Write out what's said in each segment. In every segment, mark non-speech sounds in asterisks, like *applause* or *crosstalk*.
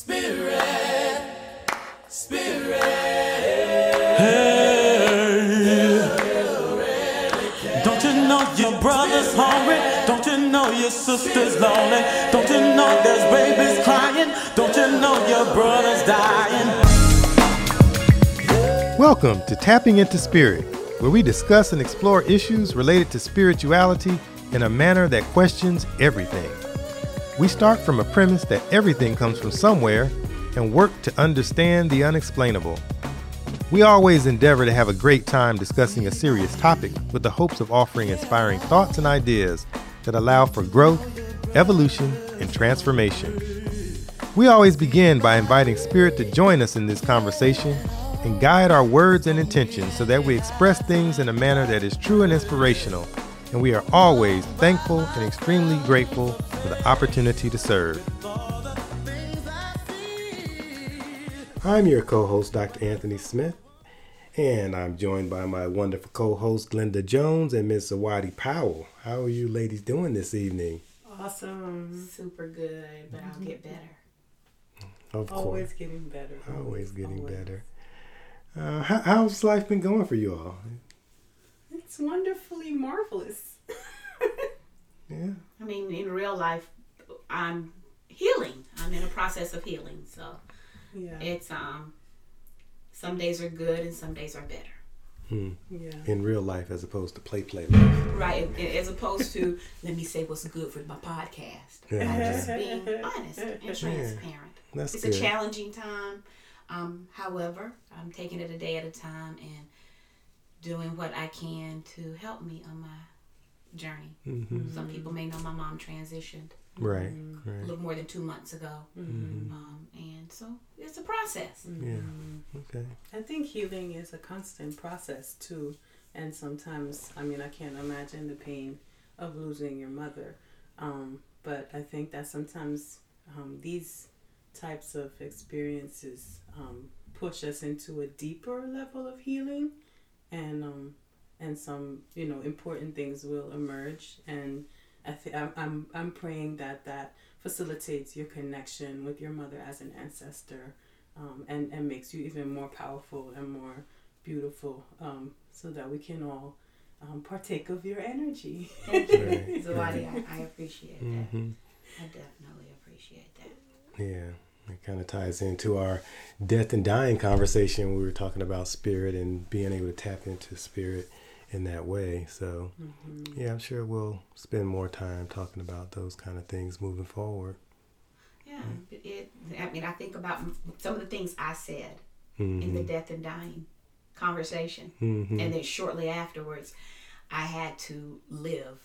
Spirit, Spirit. Don't you know your brother's hungry? Don't you know your sister's lonely? Don't you know there's babies crying? Don't you know your brother's dying? Welcome to Tapping into Spirit, where we discuss and explore issues related to spirituality in a manner that questions everything. We start from a premise that everything comes from somewhere and work to understand the unexplainable. We always endeavor to have a great time discussing a serious topic with the hopes of offering inspiring thoughts and ideas that allow for growth, evolution, and transformation. We always begin by inviting Spirit to join us in this conversation and guide our words and intentions so that we express things in a manner that is true and inspirational. And we are always thankful and extremely grateful for the opportunity to serve. I'm your co host, Dr. Anthony Smith, and I'm joined by my wonderful co host, Glenda Jones and Ms. Zawadi Powell. How are you ladies doing this evening? Awesome. super good, but I'll get better. Of Always getting better. Always getting always. better. Uh, how, how's life been going for you all? It's wonderfully marvelous. *laughs* Yeah. I mean, in real life, I'm healing. I'm in a process of healing. So Yeah. it's um, some days are good and some days are better. Hmm. yeah. In real life as opposed to play play life. Right, as opposed to *laughs* let me say what's good for my podcast. Yeah. I'm just being honest and *laughs* transparent. That's it's good. a challenging time. Um, however, I'm taking it a day at a time and doing what I can to help me on my journey. Mhm. Some people may know my mom transitioned Right. a Right. little more than two months ago, Mhm. um, and so it's a process. Yeah. Okay. I think healing is a constant process too. And sometimes, I mean, I can't imagine the pain of losing your mother. Um, but I think that sometimes um, these types of experiences um, push us into a deeper level of healing. And um, and some you know important things will emerge and I th- I'm, I'm praying that that facilitates your connection with your mother as an ancestor um, and and makes you even more powerful and more beautiful um, so that we can all um, partake of your energy. Thank you. *laughs* Zawadi. I, I appreciate that. hmm I definitely appreciate that. Yeah. It kind of ties into our death and dying conversation. We were talking about spirit and being able to tap into spirit in that way. So, Mm-hmm. yeah, I'm sure we'll spend more time talking about those kind of things moving forward. Yeah, it, it. I mean, I think about some of the things I said hmm in the death and dying conversation, hmm and then shortly afterwards, I had to live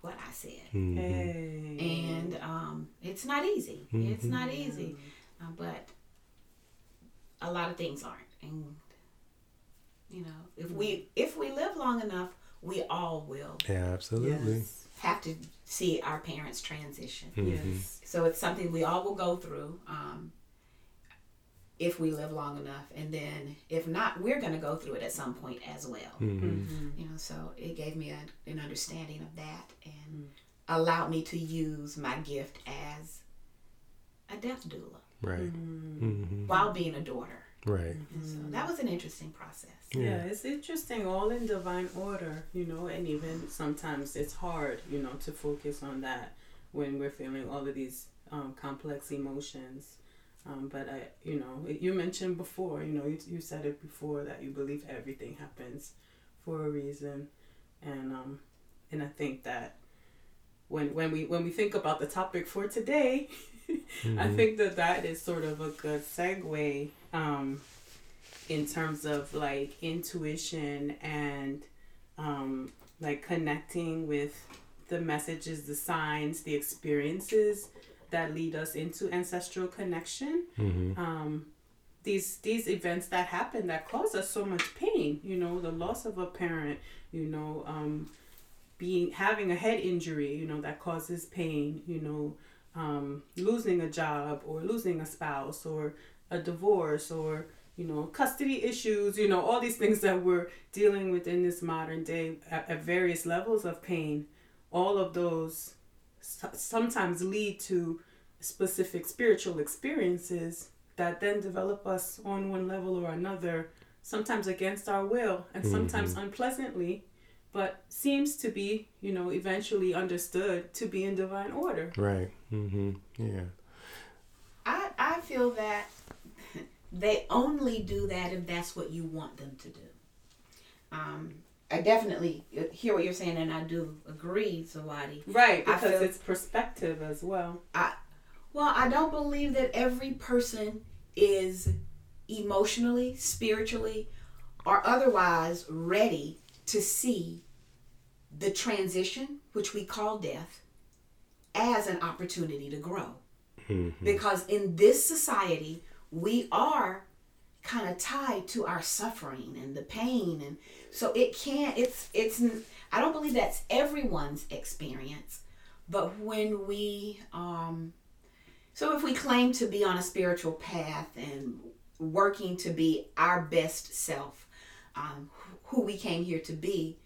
what I said, hmm Hey. and um, it's not easy. It's not easy, uh, but a lot of things aren't, and you know, if we if we live long enough, we all will Yeah, absolutely. Yes. have to see our parents transition. Mm-hmm. Yes. So it's something we all will go through um, if we live long enough, and then if not, we're going to go through it at some point as well. hmm You know, so it gave me a, an understanding of that and allowed me to use my gift as a death doula Right. hmm while being a daughter. Right. And so that was an interesting process. Yeah, it's interesting, all in divine order, you know, and even sometimes it's hard, you know, to focus on that when we're feeling all of these um, complex emotions. Um, but I, you know, you mentioned before, you know, you, you said it before that you believe everything happens for a reason, and um, and I think that when when we when we think about the topic for today, *laughs* I think that that is sort of a good segue um, in terms of like intuition and um, like connecting with the messages, the signs, the experiences that lead us into ancestral connection. hmm Um, these these events that happen that cause us so much pain, you know, the loss of a parent, you know, um, being having a head injury, you know, that causes pain, you know, um, losing a job or losing a spouse or a divorce or you know custody issues, you know, all these things that we're dealing with in this modern day at, at various levels of pain. All of those sometimes lead to specific spiritual experiences that then develop us on one level or another, sometimes against our will and sometimes unpleasantly, but seems to be, you know, eventually understood to be in divine order. Right. Mm-hmm. Yeah. I, I feel that they only do that if that's what you want them to do. Um, I definitely hear what you're saying, and I do agree, Zawadi. Right, because feel- it's perspective as well. I, well, I don't believe that every person is emotionally, spiritually, or otherwise ready to see the transition, which we call death, as an opportunity to grow. Because in this society, we are kind of tied to our suffering and the pain and so it can't it's it's i don't believe that's everyone's experience but when we um so if we claim to be on a spiritual path and working to be our best self um, who we came here to be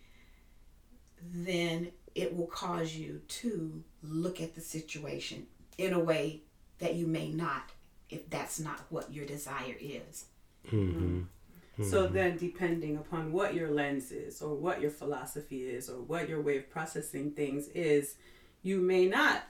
then it will cause you to look at the situation in a way that you may not if that's not what your desire is. So then, depending upon what your lens is, or what your philosophy is, or what your way of processing things is, you may not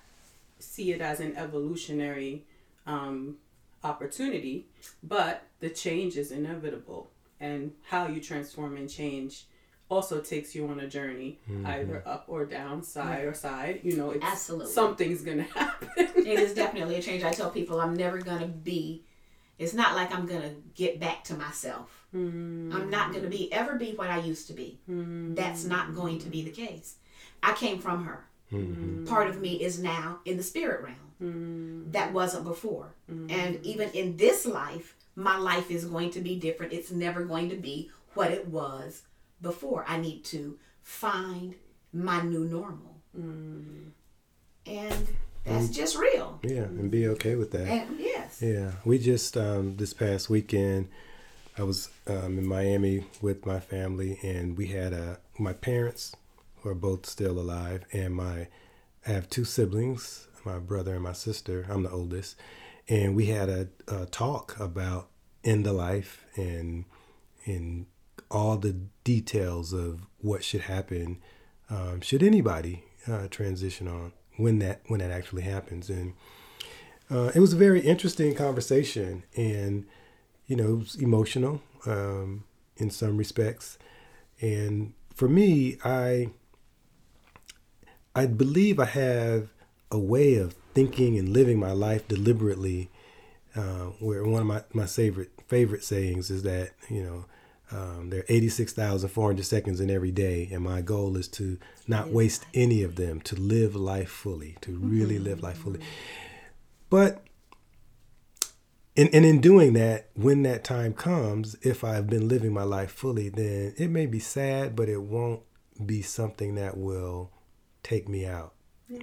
see it as an evolutionary um, opportunity, but the change is inevitable. And how you transform and change also takes you on a journey, mm-hmm. either up or down, side or side. You know, it's, Absolutely. something's going *laughs* to happen. it is definitely a change. I tell people i'm never gonna be it's not like i'm gonna get back to myself. Mm-hmm. I'm not gonna be ever be what i used to be. Mm-hmm. That's not going to be the case. I came from her. Part of me is now in the spirit realm that wasn't before. And even in this life my life is going to be different. It's never going to be what it was before. I need to find my new normal. And that's just real. Yeah, and be okay with that. and yes. Yeah, we just um, this past weekend, I was um, in Miami with my family, and we had a my parents who are both still alive, and my I have two siblings, my brother and my sister. I'm the oldest, and we had a, a talk about end of life and and all the details of what should happen um, should anybody uh, transition on when that when that actually happens. And uh, it was a very interesting conversation and you know it was emotional um, in some respects. And for me i i believe i have a way of thinking and living my life deliberately uh, where one of my, my favorite favorite sayings is that you know um, there are 86,400 seconds in every day, and my goal is to not waste any of them, to live life fully, to really live life fully. But and, and in doing that, when that time comes, if I've been living my life fully, then it may be sad, but it won't be something that will take me out.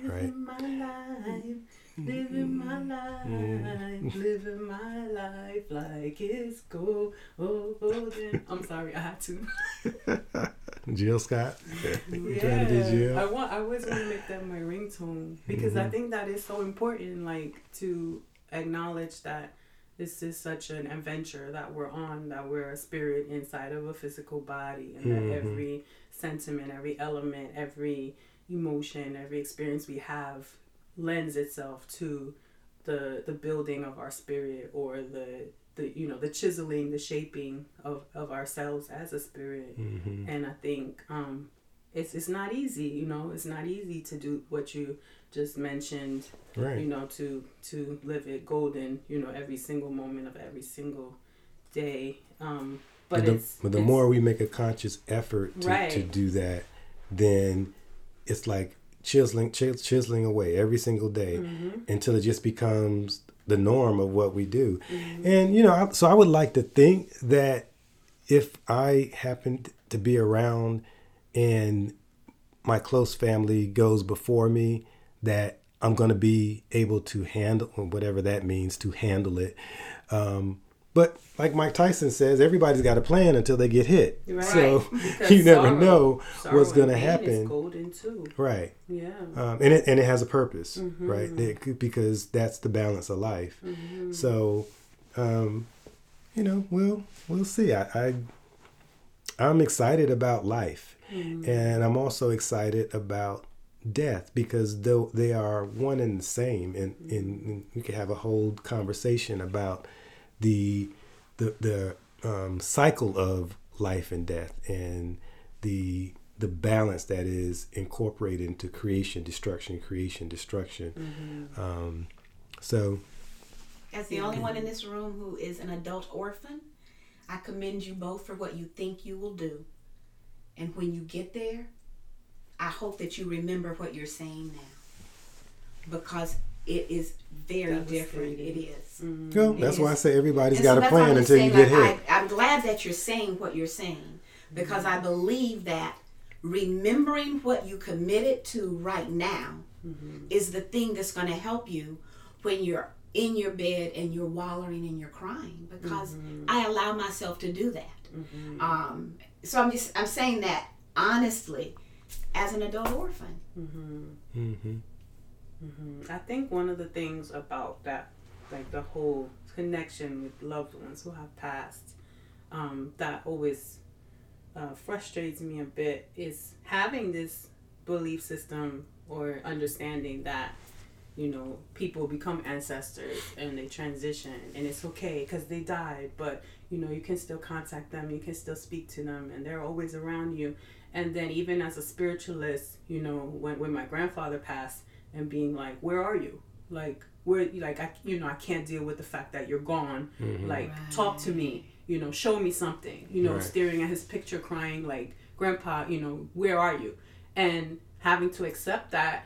Right? Living my life, living my life, *laughs* living my life like it's go golden. I'm sorry, I had to. *laughs* Jill Scott. *laughs* Yeah, be I want. I always want to make that my ringtone because I think that is so important. Like to acknowledge that this is such an adventure that we're on. That we're a spirit inside of a physical body, and that every sentiment, every element, every emotion, every experience we have lends itself to the the building of our spirit or the the you know the chiseling the shaping of of ourselves as a spirit. And i think um it's it's not easy you know it's not easy to do what you just mentioned Right. you know to to live it golden you know every single moment of every single day. Um but, But the, it's but the more we make a conscious effort to, to do that, then it's like chiseling, chis- chiseling away every single day Mm-hmm. until it just becomes the norm of what we do. Mm-hmm. And, you know, I, so I would like to think that if I happened to be around and my close family goes before me, that I'm going to be able to handle whatever that means to handle it. Um, But like Mike Tyson says, everybody's got a plan until they get hit. Right. So *laughs* Because you never sorrow- know sorrow what's going to happen. Right. Yeah. Um, and it and it has a purpose, Mm-hmm. right? It because that's the balance of life. Mm-hmm. So, um, you know, we'll we'll see. I, I I'm excited about life, Mm-hmm. and I'm also excited about death because though they are one and the same, and, Mm-hmm. and we could have a whole conversation about the the the um, cycle of life and death and the the balance that is incorporated into creation, destruction, creation, destruction. Mm-hmm. Um, so As the only one in this room who is an adult orphan, I commend you both for what you think you will do. And when you get there, I hope that you remember what you're saying now. Because it is very different. It Devastating. is. Well, It that's why I say everybody's And got so a plan I'm until you get like, hit. I, I'm glad that you're saying what you're saying because I believe that remembering what you committed to right now is the thing that's going to help you when you're in your bed and you're wallowing and you're crying because I allow myself to do that. Um, so I'm just I'm saying that honestly as an adult orphan. Mm-hmm. Hmm I think one of the things about that, like the whole connection with loved ones who have passed, um, that always uh, frustrates me a bit is having this belief system or understanding that you know people become ancestors and they transition and it's okay because they died but you know you can still contact them you can still speak to them and they're always around you. And then even as a spiritualist you know when, when my grandfather passed and being like where are you like where like i you know i can't deal with the fact that you're gone mm-hmm. like talk to me you know show me something you know Right. staring at his picture crying like grandpa you know where are you and having to accept that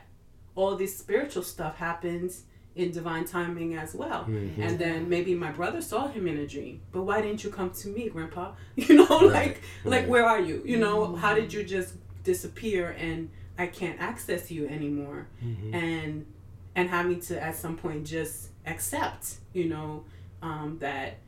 all this spiritual stuff happens in divine timing as well. Mm-hmm. And then maybe my brother saw him in a dream. But why didn't you come to me, grandpa? *laughs* You know, like like right. where are you? You know, how mm-hmm. did you just disappear and I can't access you anymore? And and having to at some point just accept, you know, um, that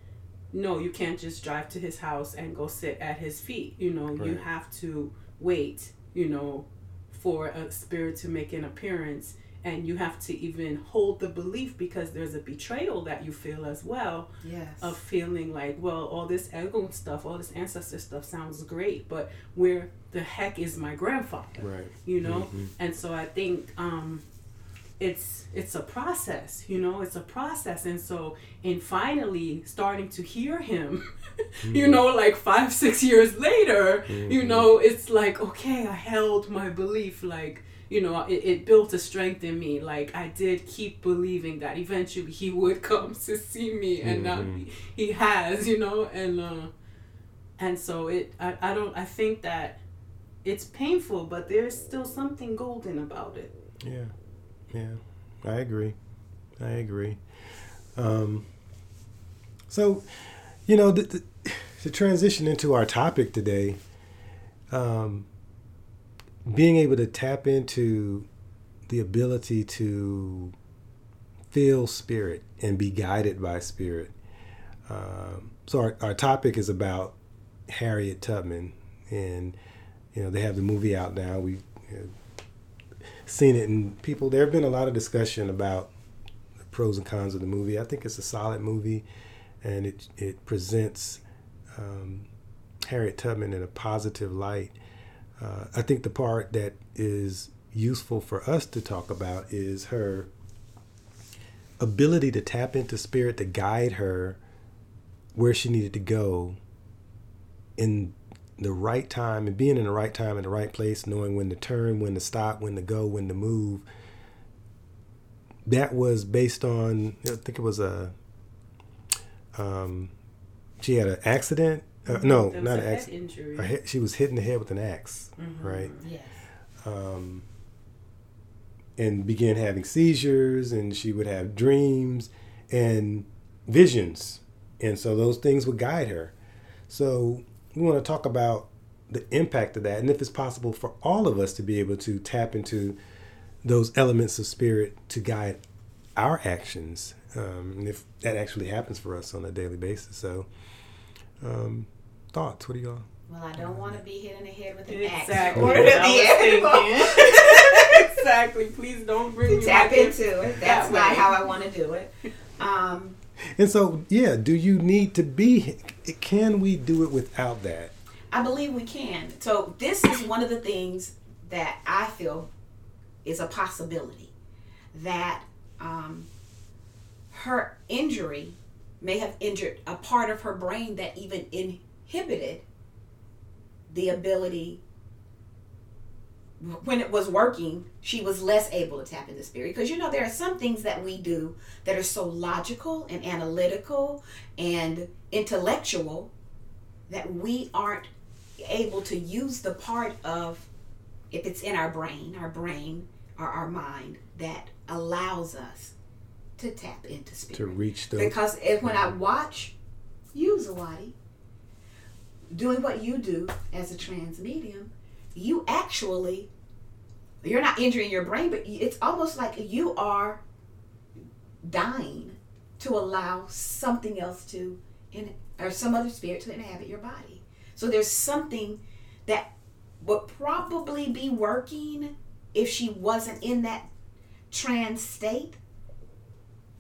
no, you can't just drive to his house and go sit at his feet. You know, you have to wait, you know, for a spirit to make an appearance and you have to even hold the belief because there's a betrayal that you feel as well Yes. of feeling like well all this ego stuff all this ancestor stuff sounds great but where the heck is my grandfather? Right. you know? And so i think um it's it's a process you know? It's a process. And so in finally starting to hear him *laughs* you know like five six years later you know it's like okay i held my belief like you know it, it built a strength in me. Like i did keep believing that eventually he would come to see me and now he, he has you know? And uh and so it I, I don't i think that it's painful but there's still something golden about it Yeah, yeah, I agree. I agree. Um, so, you know, the, to transition into our topic today, um, being able to tap into the ability to feel spirit and be guided by spirit. Um, so our, our topic is about Harriet Tubman, and you know they have the movie out now. We have seen it. And people there have been a lot of discussion about the pros and cons of the movie. I think it's a solid movie and it it presents um, harriet tubman in a positive light. Uh, i think the part that is useful for us to talk about is her ability to tap into spirit to guide her where she needed to go in the right time and being in the right time in the right place, knowing when to turn, when to stop, when to go, when to move. That was based on I think it was a um, she had an accident. Uh, no, There was not an accident. injury she was hit in the head with an ax right? yes. um, and began having seizures, and she would have dreams and visions, and so those things would guide her. So we want to talk about the impact of that, and if it's possible for all of us to be able to tap into those elements of spirit to guide our actions um, and if that actually happens for us on a daily basis. So, um, thoughts? What do y'all? Well, I don't want to be hit in the head with an Exactly. axe. What Or the I animal. *laughs* exactly. Please don't bring me Tap into it. That's not how I want to do it. *laughs* Um, *laughs* And so, yeah, do you need to be? Can we do it without that? I believe we can. So this is one of the things that I feel is a possibility that um, her injury may have injured a part of her brain that even inhibited the ability when it was working she was less able to tap into spirit. Because you know there are some things that we do that are so logical and analytical and intellectual that we aren't able to use the part of if it's in our brain our brain or our mind that allows us to tap into spirit. To reach the because if, when I mm-hmm. watch you, Zawadi, doing what you do as a trance medium, you actually, you're not injuring your brain, but it's almost like you are dying to allow something else to, in, or some other spirit to inhabit your body. So there's something that would probably be working if she wasn't in that trance state.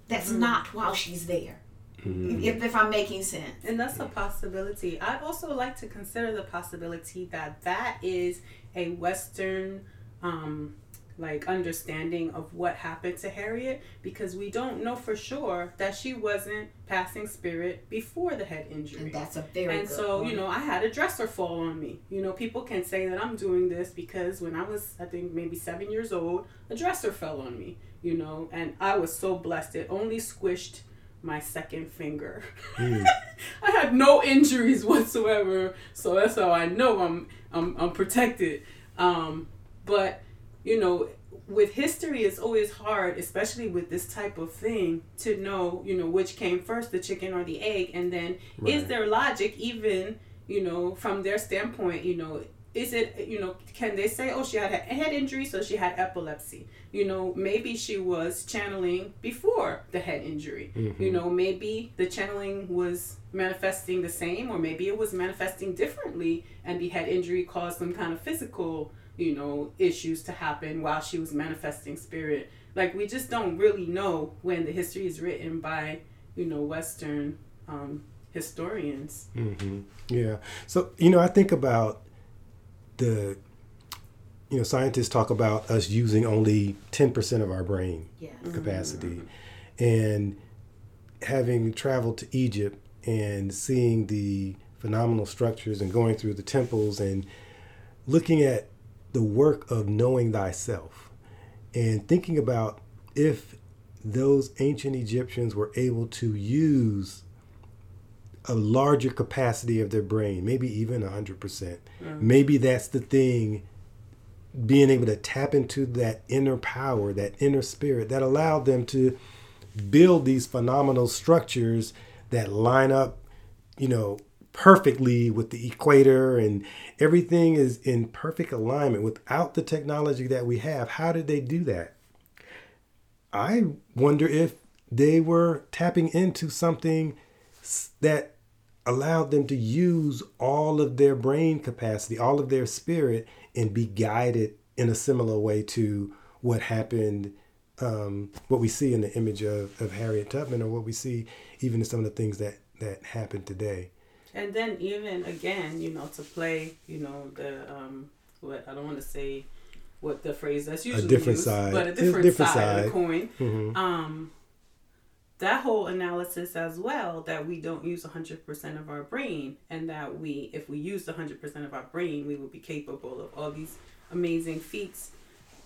That's mm. not while she's there. If, if I'm making sense. And that's a possibility. I'd also like to consider the possibility that that is a Western, um, like understanding of what happened to Harriet, because we don't know for sure that she wasn't passing spirit before the head injury. And that's a very and good so point. you know i had a dresser fall on me you know people can say that i'm doing this because when i was i think maybe seven years old a dresser fell on me you know and i was so blessed it only squished my second finger. *laughs* I had no injuries whatsoever so that's how i know i'm i'm, I'm protected. Um, but you know with history it's always hard especially with this type of thing to know you know which came first the chicken or the egg and then is there logic even you know from their standpoint you know is it you know can they say oh she had a head injury so she had epilepsy? You know maybe she was channeling before the head injury. You know maybe the channeling was manifesting the same or maybe it was manifesting differently and the head injury caused some kind of physical you know issues to happen while she was manifesting spirit. Like we just don't really know when the history is written by you know western um, historians. Hmm Yeah. So, you know, I think about the, you know, scientists talk about us using only 10% of our brain Yes. Mm-hmm. capacity. And having traveled to Egypt and seeing the phenomenal structures and going through the temples and looking at the work of knowing thyself and thinking about if those ancient Egyptians were able to use a larger capacity of their brain, maybe even 100%. Mm. Maybe that's the thing being able to tap into that inner power, that inner spirit that allowed them to build these phenomenal structures that line up, you know, perfectly with the equator and everything is in perfect alignment without the technology that we have. How did they do that? I wonder if they were tapping into something that allowed them to use all of their brain capacity, all of their spirit, and be guided in a similar way to what happened, um, what we see in the image of, of Harriet Tubman, or what we see even in some of the things that, that happen today. and then even again you know to play you know the um what i don't want to say what the phrase that's usually different used, side. but a It's a different, different side, of the coin Mhm. um that whole analysis as well that we don't use 100% of our brain and that we if we used 100% of our brain we would be capable of all these amazing feats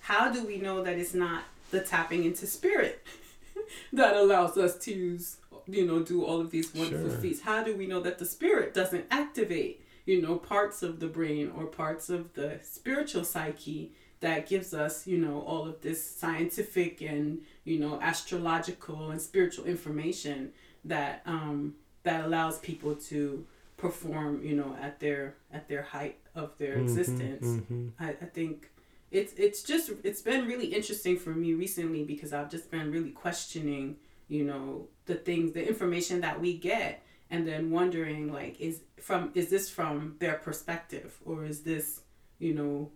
how do we know that it's not the tapping into spirit *laughs* that allows us to use you know do all of these wonderful Sure. feats how do we know that the spirit doesn't activate you know parts of the brain or parts of the spiritual psyche that gives us you know all of this scientific and you know astrological and spiritual information that um that allows people to perform you know at their at their height of their existence mhm. I, I think it's it's just it's been really interesting for me recently because I've just been really questioning you know, the things, the information that we get, and then wondering like, is from is this from their perspective or is this, you know,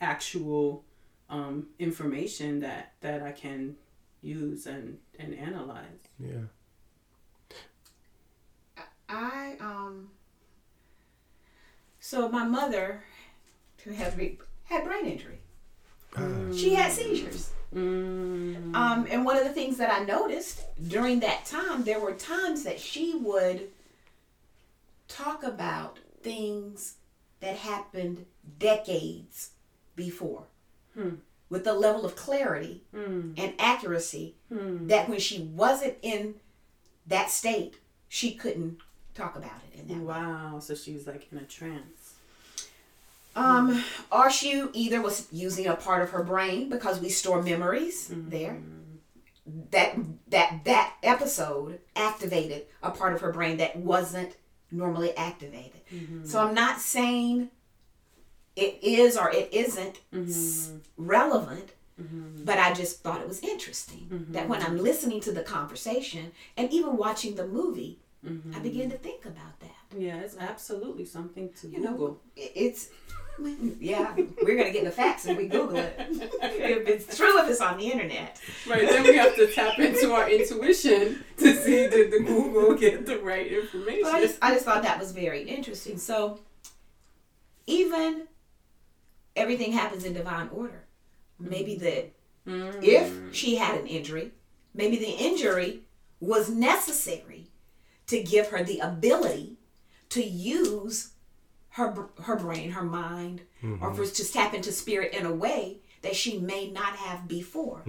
actual um, information that that I can use and and analyze. Yeah. I um. So my mother, who had re- had brain injury, she had seizures. Mm. Um, and one of the things that I noticed during that time, there were times that she would talk about things that happened decades before with a level of clarity hmm. and accuracy hmm. that when she wasn't in that state, she couldn't talk about it in that way. Wow. So she was like in a trance. Um, or she either was using a part of her brain because we store memories mm-hmm. there. That that that episode activated a part of her brain that wasn't normally activated. Mm-hmm. So I'm not saying it is or it isn't s- relevant, mm-hmm. but I just thought it was interesting that when I'm mm-hmm. listening to the conversation and even watching the movie, I begin to think about that. Yeah, it's absolutely something to You Google. know, it's yeah, we're gonna get the facts if we Google it. *laughs* if it's true, if it's on the internet. Right, then we have to tap into our intuition to see did the Google get the right information. I just, I just thought that was very interesting. So, even everything happens in divine order. Maybe that if she had an injury, maybe the injury was necessary to give her the ability to use her her brain, her mind, or for to tap into spirit in a way that she may not have before.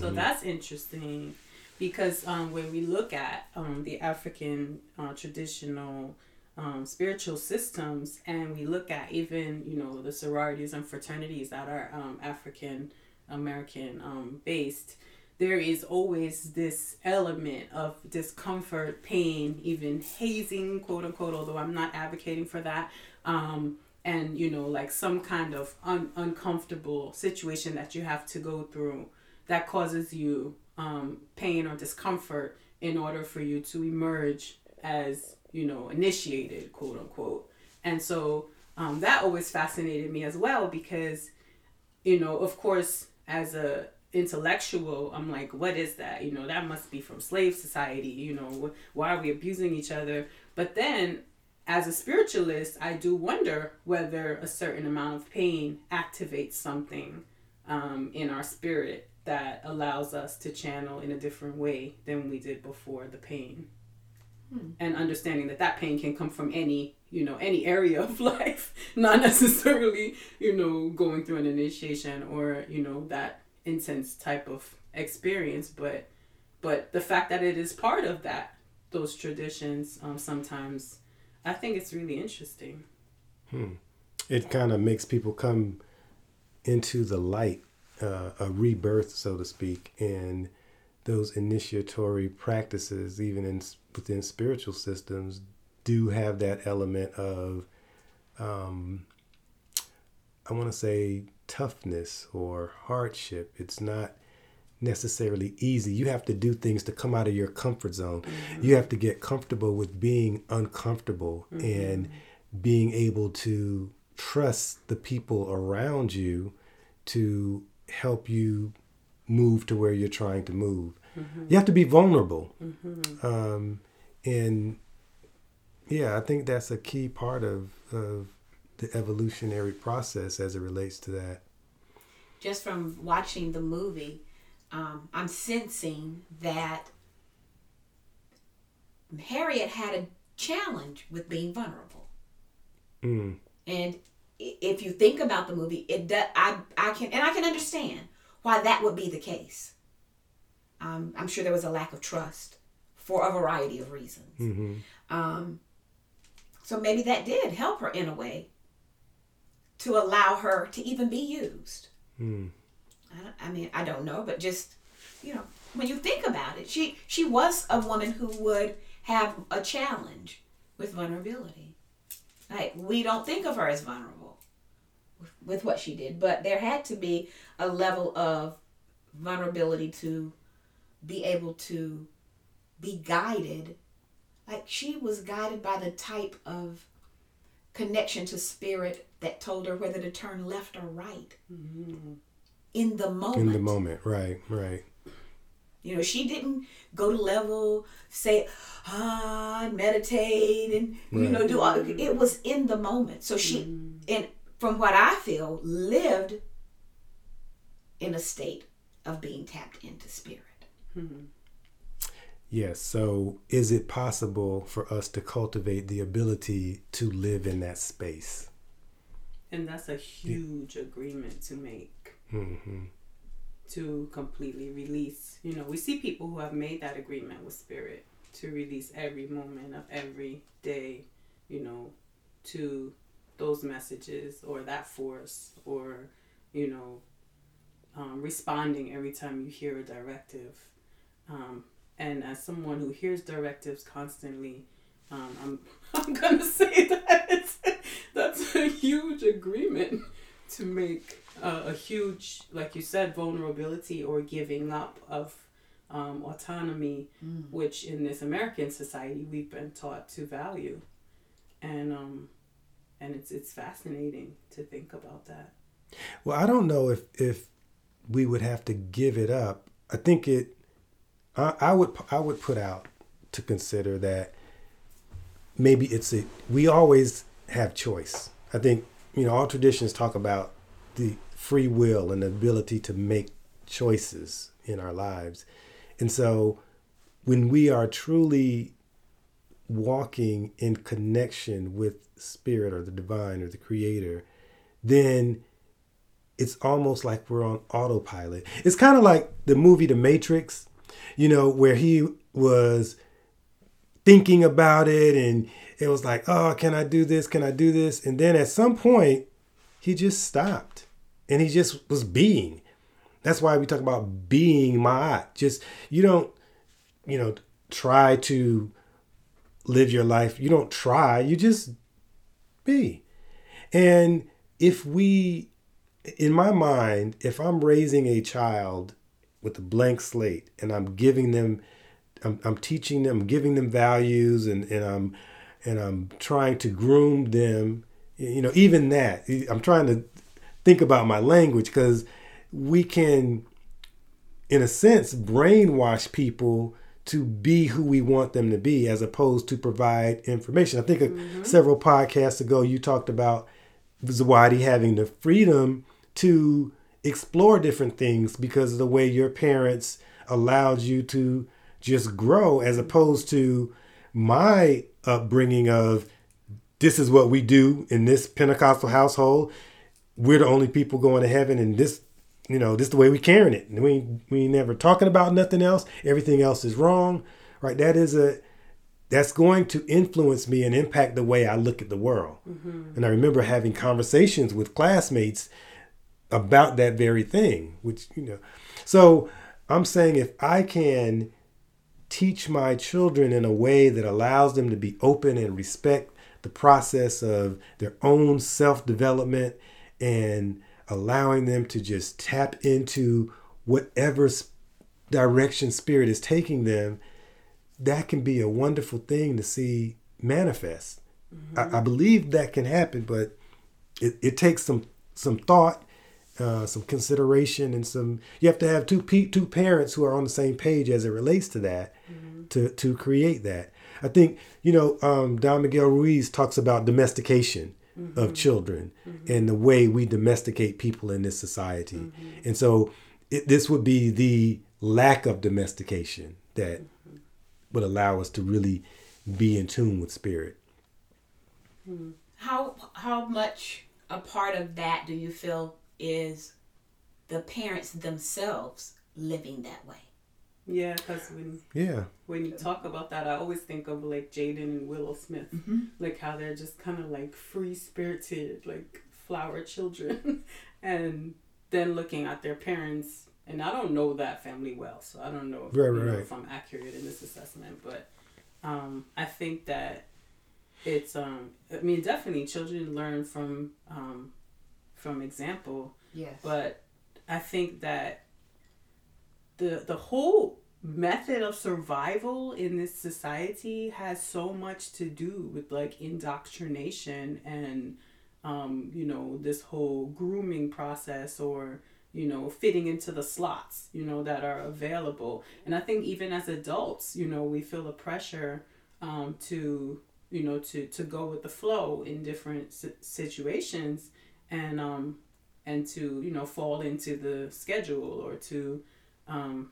So that's interesting because um, when we look at um, the African uh, traditional um, spiritual systems and we look at even, you know, the sororities and fraternities that are um, African American um, based, there is always this element of discomfort, pain, even hazing, quote unquote, although I'm not advocating for that. Um, and, you know, like some kind of un- uncomfortable situation that you have to go through that causes you um, pain or discomfort in order for you to emerge as, you know, initiated, quote unquote. And so um, that always fascinated me as well because you know, of course, as a intellectual, I'm like, what is that? You know, that must be from slave society. You know, why are we abusing each other? But then, as a spiritualist, I do wonder whether a certain amount of pain activates something um, in our spirit that allows us to channel in a different way than we did before the pain and understanding that that pain can come from any you know any area of *laughs* life not necessarily you know going through an initiation or you know that intense type of experience but but the fact that it is part of that those traditions um, sometimes i think it's really interesting hmm. It kind of makes people come into the light, uh, a rebirth, so to speak, and those initiatory practices, even in within spiritual systems, do have that element of, um, I want to say, toughness or hardship. It's not necessarily easy. You have to do things to come out of your comfort zone. You have to get comfortable with being uncomfortable and being able to trust the people around you to help you move to where you're trying to move. You have to be vulnerable. Um, and yeah, I think that's a key part of, of the evolutionary process as it relates to that. just from watching the movie, um, I'm sensing that Harriet had a challenge with being vulnerable. Mm. And if you think about the movie, it does. I I can and I can understand why that would be the case. Um, I'm sure there was a lack of trust for a variety of reasons. Um, so maybe that did help her in a way to allow her to even be used. Mm. I, I mean, I don't know, but just you know, when you think about it, she she was a woman who would have a challenge with vulnerability. Like we don't think of her as vulnerable with, with what she did, but there had to be a level of vulnerability to be able to be guided like she was guided by the type of connection to spirit that told her whether to turn left or right in the moment In the moment, right, right. you know, she didn't go to level, say, ah, and meditate, and you know, do all. It was in the moment. So she, and from what I feel, lived in a state of being tapped into spirit. Yes. So, is it possible for us to cultivate the ability to live in that space? And that's a huge agreement to make. hmm To completely release. You know, we see people who have made that agreement with spirit to release every moment of every day, you know, to those messages or that force or, you know, um, responding every time you hear a directive. Um, and as someone who hears directives constantly, um, I'm *laughs* I'm gonna say *laughs* that that's a huge agreement to make uh, a huge, like you said, vulnerability or giving up of um, autonomy, which in this American society we've been taught to value, and um, and it's it's fascinating to think about that. Well, I don't know if if we would have to give it up. I think it. I, I would I would put out to consider that maybe it's a we always have choice. I think you know all traditions talk about the free will and the ability to make choices in our lives, and so when we are truly walking in connection with spirit or the divine or the creator, then it's almost like we're on autopilot. It's kind of like the movie The Matrix, you know, where he was thinking about it and it was like, oh, can I do this? Can I do this? And then at some point, he just stopped and he just was being. That's why we talk about being ma'at. Just, you don't, you know, try to live your life. You don't try, you just be. And if we, in my mind, if I'm raising a child with a blank slate and I'm giving them, I'm, I'm teaching them, I'm giving them values and, and I'm, and I'm trying to groom them, you know, even that, I'm trying to think about my language because we can, in a sense, brainwash people to be who we want them to be as opposed to provide information. I think uh several podcasts ago you talked about Zawadi having the freedom to explore different things because of the way your parents allowed you to just grow as opposed to my upbringing of this is what we do in this Pentecostal household. We're the only people going to heaven and this you know, this is the way we carrying it. And we we never talking about nothing else. Everything else is wrong. Right? That is a that's going to influence me and impact the way I look at the world. Mm-hmm. And I remember having conversations with classmates about that very thing, which, you know. So I'm saying if I can teach my children in a way that allows them to be open and respect the process of their own self development and allowing them to just tap into whatever direction spirit is taking them, that can be a wonderful thing to see manifest. I, I believe that can happen, but it, it takes some some thought, uh, some consideration, and some. You have to have two pe- two parents who are on the same page as it relates to that, to to create that. I think you know um, Don Miguel Ruiz talks about domestication of mm-hmm. children mm-hmm. and the way we domesticate people in this society, mm-hmm. and so it, this would be the lack of domestication that would allow us to really be in tune with spirit. How how much a part of that do you feel is the parents themselves living that way? Yeah, because when Yeah. when you talk about that, I always think of like Jaden and Willow Smith, like how they're just kind of like free spirited, like flower children, *laughs* and then looking at their parents. And I don't know that family well, so I don't know if, Right, right, know, right. if I'm accurate in this assessment. But um, I think that it's um, I mean definitely children learn from um, from example, Yes. but I think that the the whole method of survival in this society has so much to do with like indoctrination and um, you know this whole grooming process or you know fitting into the slots you know that are available. And i think even as adults you know we feel a pressure um, to you know to to go with the flow in different situations and um and to you know fall into the schedule or to um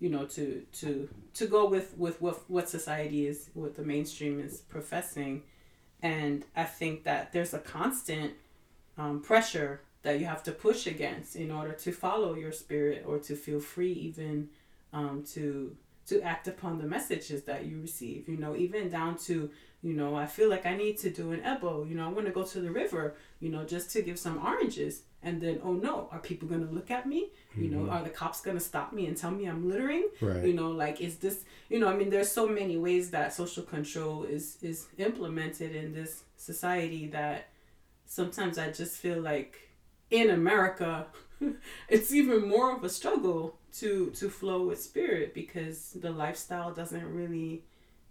you know to to to go with with what what society is what the mainstream is professing. And i think that there's a constant um, pressure that you have to push against in order to follow your spirit or to feel free even um, to to act upon the messages that you receive you know even down to you know i feel like i need to do an ebo you know i want to go to the river you know just to give some oranges. And then oh no are people going to look at me? You know mm-hmm. are the cops going to stop me and tell me i'm littering? Right. you know like is this you know i mean there's so many ways that social control is is implemented in this society that sometimes i just feel like in america *laughs* it's even more of a struggle to to flow with spirit because the lifestyle doesn't really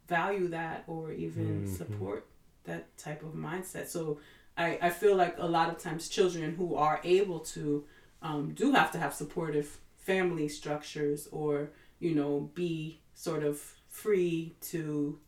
value that or even support that type of mindset. So I, I feel like a lot of times children who are able to um, do have to have supportive family structures or you know be sort of free to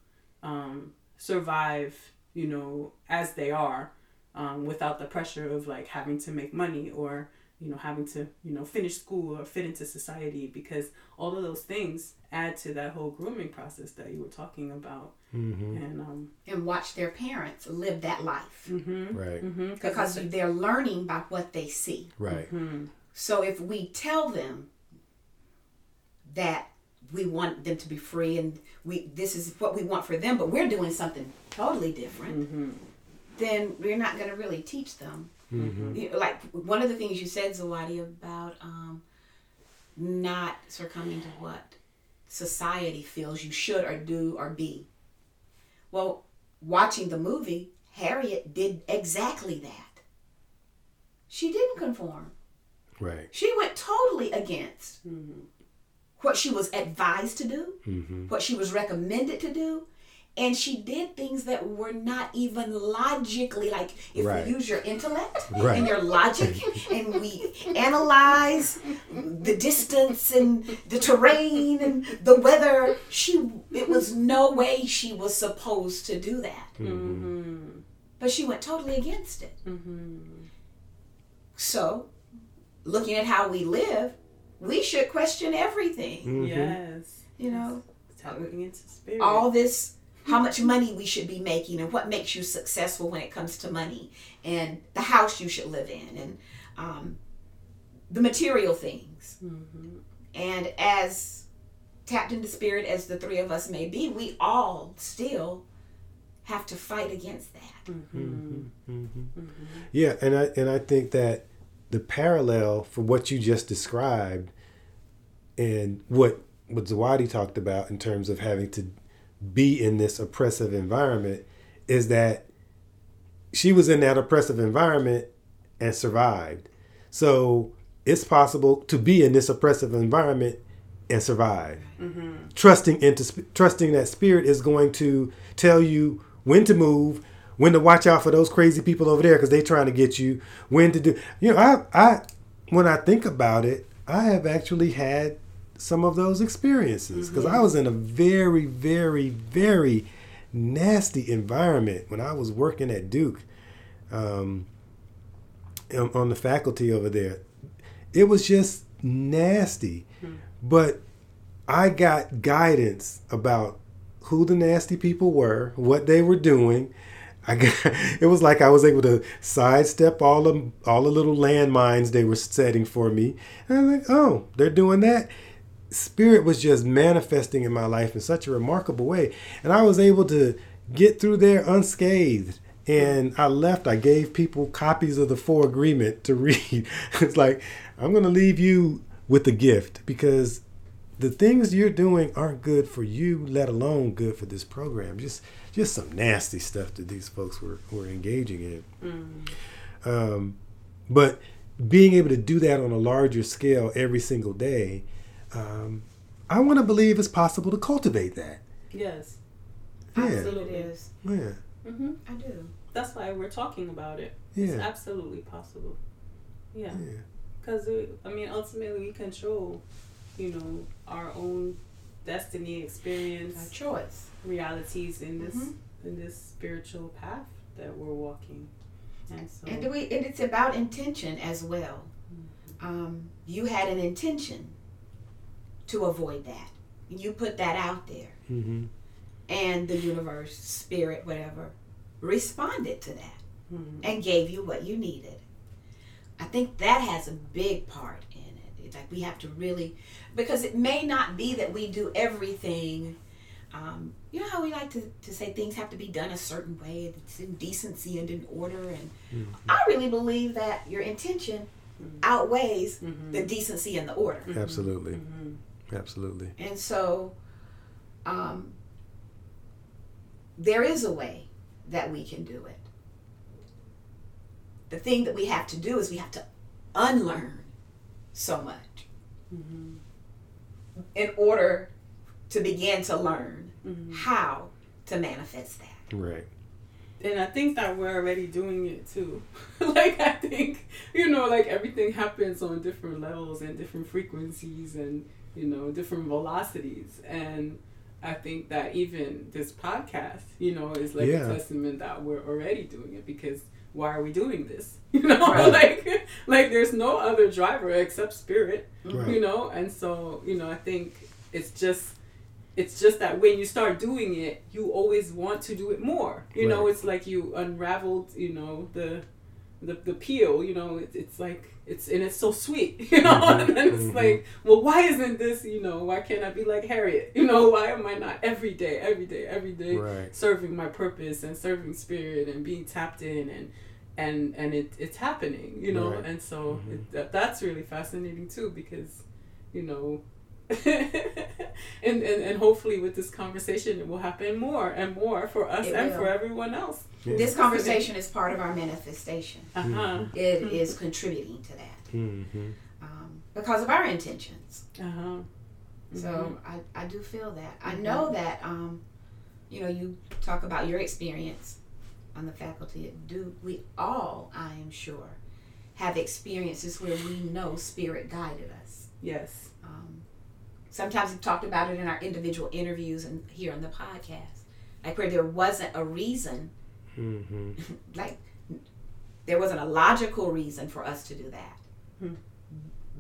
um, survive you know as they are um, without the pressure of like having to make money or you know having to you know finish school or fit into society because all of those things add to that whole grooming process that you were talking about and um and watch their parents live that life Right. mhm, because it's- they're learning by what they see. Right. So if we tell them that we want them to be free and we this is what we want for them, but we're doing something totally different, then we're not going to really teach them. Mm-hmm. You know, like one of the things you said, Zawadi, about um, not succumbing to what society feels you should or do or be. Well, watching the movie, Harriet did exactly that. She didn't conform. Right. She went totally against mm-hmm. what she was advised to do, mm-hmm. what she was recommended to do. And she did things that were not even logically like if Right. we use your intellect Right. and your logic *laughs* and we analyze the distance and the terrain and the weather, she it was no way she was supposed to do that. Mm-hmm. Mm-hmm. But she went totally against it. Mm-hmm. So, looking at how we live, we should question everything. yes You know, tapping into spirit all this, how much money we should be making, and what makes you successful when it comes to money, and the house you should live in, and um, the material things. Mm-hmm. And as tapped into spirit as the three of us may be, we all still have to fight against that. Mm-hmm. Mm-hmm. Yeah, and I and I think that the parallel for what you just described and what what Zawadi talked about in terms of having to be in this oppressive environment is that she was in that oppressive environment and survived. So it's possible to be in this oppressive environment and survive. Mm-hmm. Trusting into trusting that spirit is going to tell you when to move, when to watch out for those crazy people over there because they're trying to get you. When to do, you know, I I when I think about it, I have actually had some of those experiences because I was in a very very very nasty environment when I was working at Duke. Um, on the faculty over there. It was just nasty. But I got guidance about who the nasty people were, what they were doing. I got, *laughs* it was like I was able to sidestep all the all the little landmines they were setting for me. And I'm like, oh, they're doing that. Spirit was just manifesting in my life in such a remarkable way, and I was able to get through there unscathed. And I left. I gave people copies of the Four Agreement to *laughs* read. it's like I'm going to leave you with a gift because the things you're doing aren't good for you, let alone good for this program. Just just some nasty stuff that these folks were, were engaging in. Um, but being able to do that on a larger scale every single day, um, I want to believe it's possible to cultivate that. Yes. Yeah. Absolutely it is. Yeah. hmm I do. That's why we're talking about it. Yeah. It's absolutely possible. Yeah. Yeah. Because, I mean, ultimately, we control, you know, our own destiny, A experience, choice. realities in this Mhm. in this spiritual path that we're walking. And so, And do we and it's about intention as well. Um, you had an intention to avoid that. You put that out there. Mm-hmm. And the universe, spirit, whatever, responded to that Mhm. and gave you what you needed. I think that has a big part in it. It's like we have to really, because it may not be that we do everything. Um, you know how we like to, to say things have to be done a certain way, it's in decency and in order. And I really believe that your intention outweighs Mhm. the decency and the order. Absolutely. Mhm. Absolutely. And so, um, there is a way that we can do it. The thing that we have to do is we have to unlearn so much Mhm. in order to begin to learn Mhm. how to manifest that. Right. And I think that we're already doing it too. *laughs* like I think, you know, like everything happens on different levels and different frequencies and, you know, different velocities. And I think that even this podcast, you know, is like Yeah. a testament that we're already doing it because why are we doing this? *laughs* You know, Right. like like there's no other driver except spirit Right. you know and so you know i think it's just it's just that when you start doing it you always want to do it more you know it's like you unraveled you know the the, the peel you know it, it's like it's and it's so sweet *laughs* you know Mhm, and then it's mhm. like well why isn't this you know why can't i be like harriet you know *laughs* why am i not every day every day every day Right. serving my purpose and serving spirit and being tapped in and and and it it's happening you know Right. and so Mhm. it, that, that's really fascinating too because you know *laughs* and, and and hopefully with this conversation it will happen more and more for us It and will. for everyone else Yeah. This conversation is part of our manifestation. uh-huh It is contributing to that Mm-hmm. um, because of our intentions. uh-huh So I, I do feel that. I know that, um, you know, you talk about your experience on the faculty at Duke. We all, I am sure, have experiences where we know Spirit guided us. yes Um, sometimes we've talked about it in our individual interviews and here on the podcast. Like where there wasn't a reason, Mm-hmm. *laughs* like there wasn't a logical reason for us to do that. Hmm.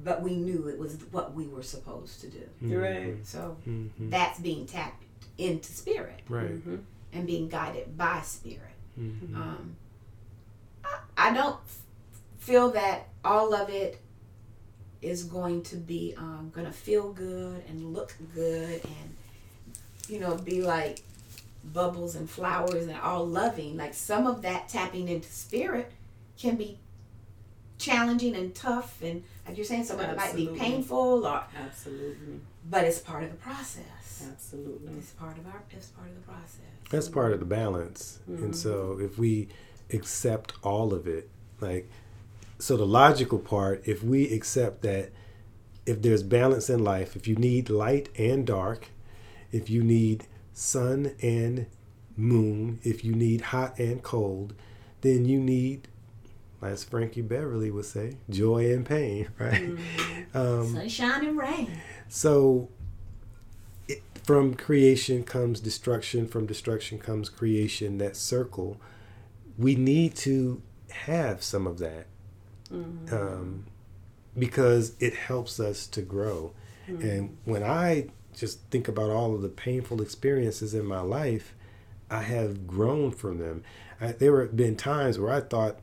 But we knew it was what we were supposed to do. you're right So Mm-hmm. that's being tapped into spirit Right. Mhm. and being guided by spirit. Mm-hmm. Um, I, I don't f- feel that all of it is going to be um, going to feel good and look good and you know be like bubbles and flowers and all loving. Like some of that tapping into spirit can be challenging and tough and like you're saying some of it might be painful or absolutely but it's part of the process. absolutely It's part of our. It's part of the process. That's part of the balance. And mm-hmm. so if we accept all of it, like, so the logical part, if we accept that if there's balance in life, if you need light and dark, if you need sun and moon, if you need hot and cold, then you need, as Frankie Beverly would say, joy and pain, *laughs* right? Um, Sunshine and rain. so, it, from creation comes destruction. From destruction comes creation. That circle. We need to have some of that um, because it helps us to grow. And when I just think about all of the painful experiences in my life, I have grown from them. I, there have been times where I thought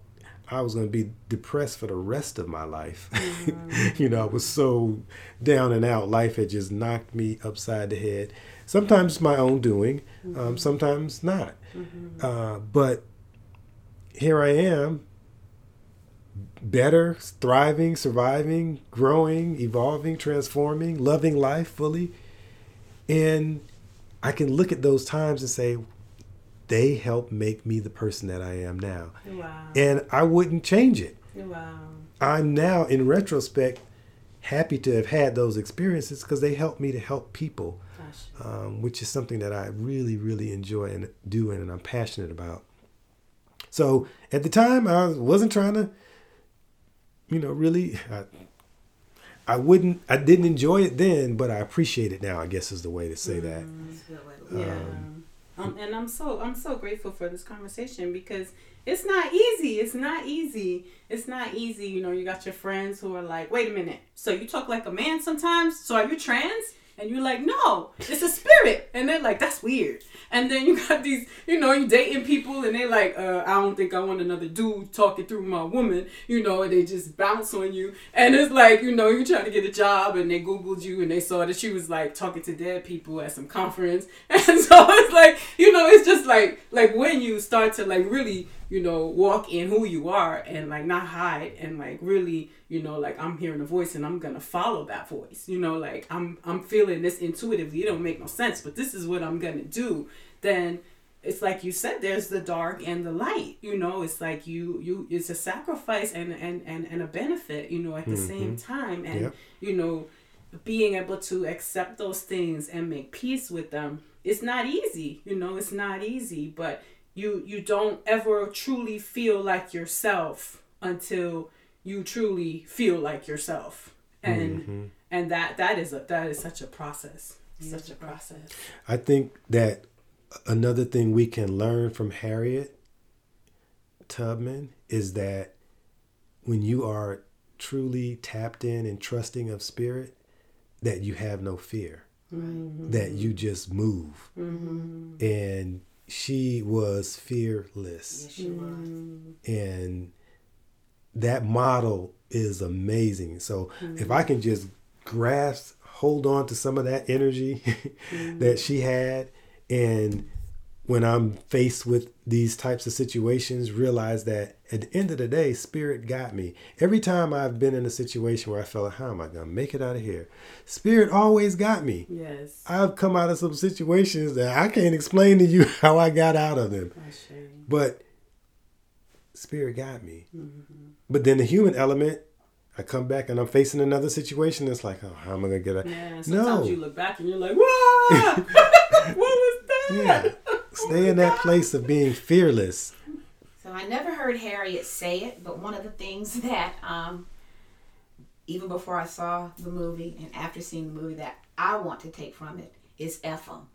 I was going to be depressed for the rest of my life. *laughs* you know, I was so down and out. Life had just knocked me upside the head. Sometimes my own doing, um, sometimes not. Uh, but here I am, better, thriving, surviving, growing, evolving, transforming, loving life fully. And I can look at those times and say, they helped make me the person that I am now. wow And I wouldn't change it. wow I'm now, in retrospect, happy to have had those experiences because they helped me to help people, um, which is something that I really, really enjoy and do and I'm passionate about. So at the time, I wasn't trying to, you know, really. I, I wouldn't. I didn't enjoy it then, but I appreciate it now. I guess is the way to say that. A good way Yeah. Um, and I'm so I'm so grateful for this conversation because it's not easy. It's not easy. It's not easy. You know, you got your friends who are like, wait a minute. So you talk like a man sometimes? So are you trans? And you're like, no, it's a spirit. And they're like, that's weird. And then you got these, you know, you dating people and they're like, uh, I don't think I want another dude talking through my woman, you know, and they just bounce on you. And it's like, you know, you're trying to get a job and they Googled you and they saw that she was like talking to dead people at some conference. *laughs* And so it's like, you know, it's just like, like when you start to like really, you know, walk in who you are and like not hide and like really, you know, like I'm hearing a voice and I'm gonna follow that voice. You know, like I'm I'm feeling this intuitively. It don't make no sense, but this is what I'm gonna do. Then it's like you said, there's the dark and the light. You know, it's like you you it's a sacrifice and and and, and a benefit. You know, at the same mm-hmm. time, and Yep. you know, being able to accept those things and make peace with them. It's not easy. You know, it's not easy, but you you don't ever truly feel like yourself until you truly feel like yourself. And mm-hmm. and that that is a that is such a process. Such a process. I think that another thing we can learn from Harriet Tubman is that when you are truly tapped in and trusting of spirit, that you have no fear, that you just move. Mm-hmm. And she was fearless. Yes, she was. Mm. and that model is amazing. So mm. if I can just grasp, hold on to some of that energy *laughs* that mm. she had, and when I'm faced with these types of situations, realize that at the end of the day, spirit got me. Every time I've been in a situation where I felt, like, how am I gonna make it out of here? Spirit always got me. yes I've come out of some situations that I can't explain to you *laughs* how I got out of them. But spirit got me. Mm-hmm. But then the human element, I come back and I'm facing another situation. It's like, oh, how am I gonna get out? yeah sometimes No. you look back and you're like what *laughs* what was that Yeah. Stay in that place of being fearless. So I never heard Harriet say it, but one of the things *laughs* that um, even before I saw the movie and after seeing the movie that I want to take from it is F 'em.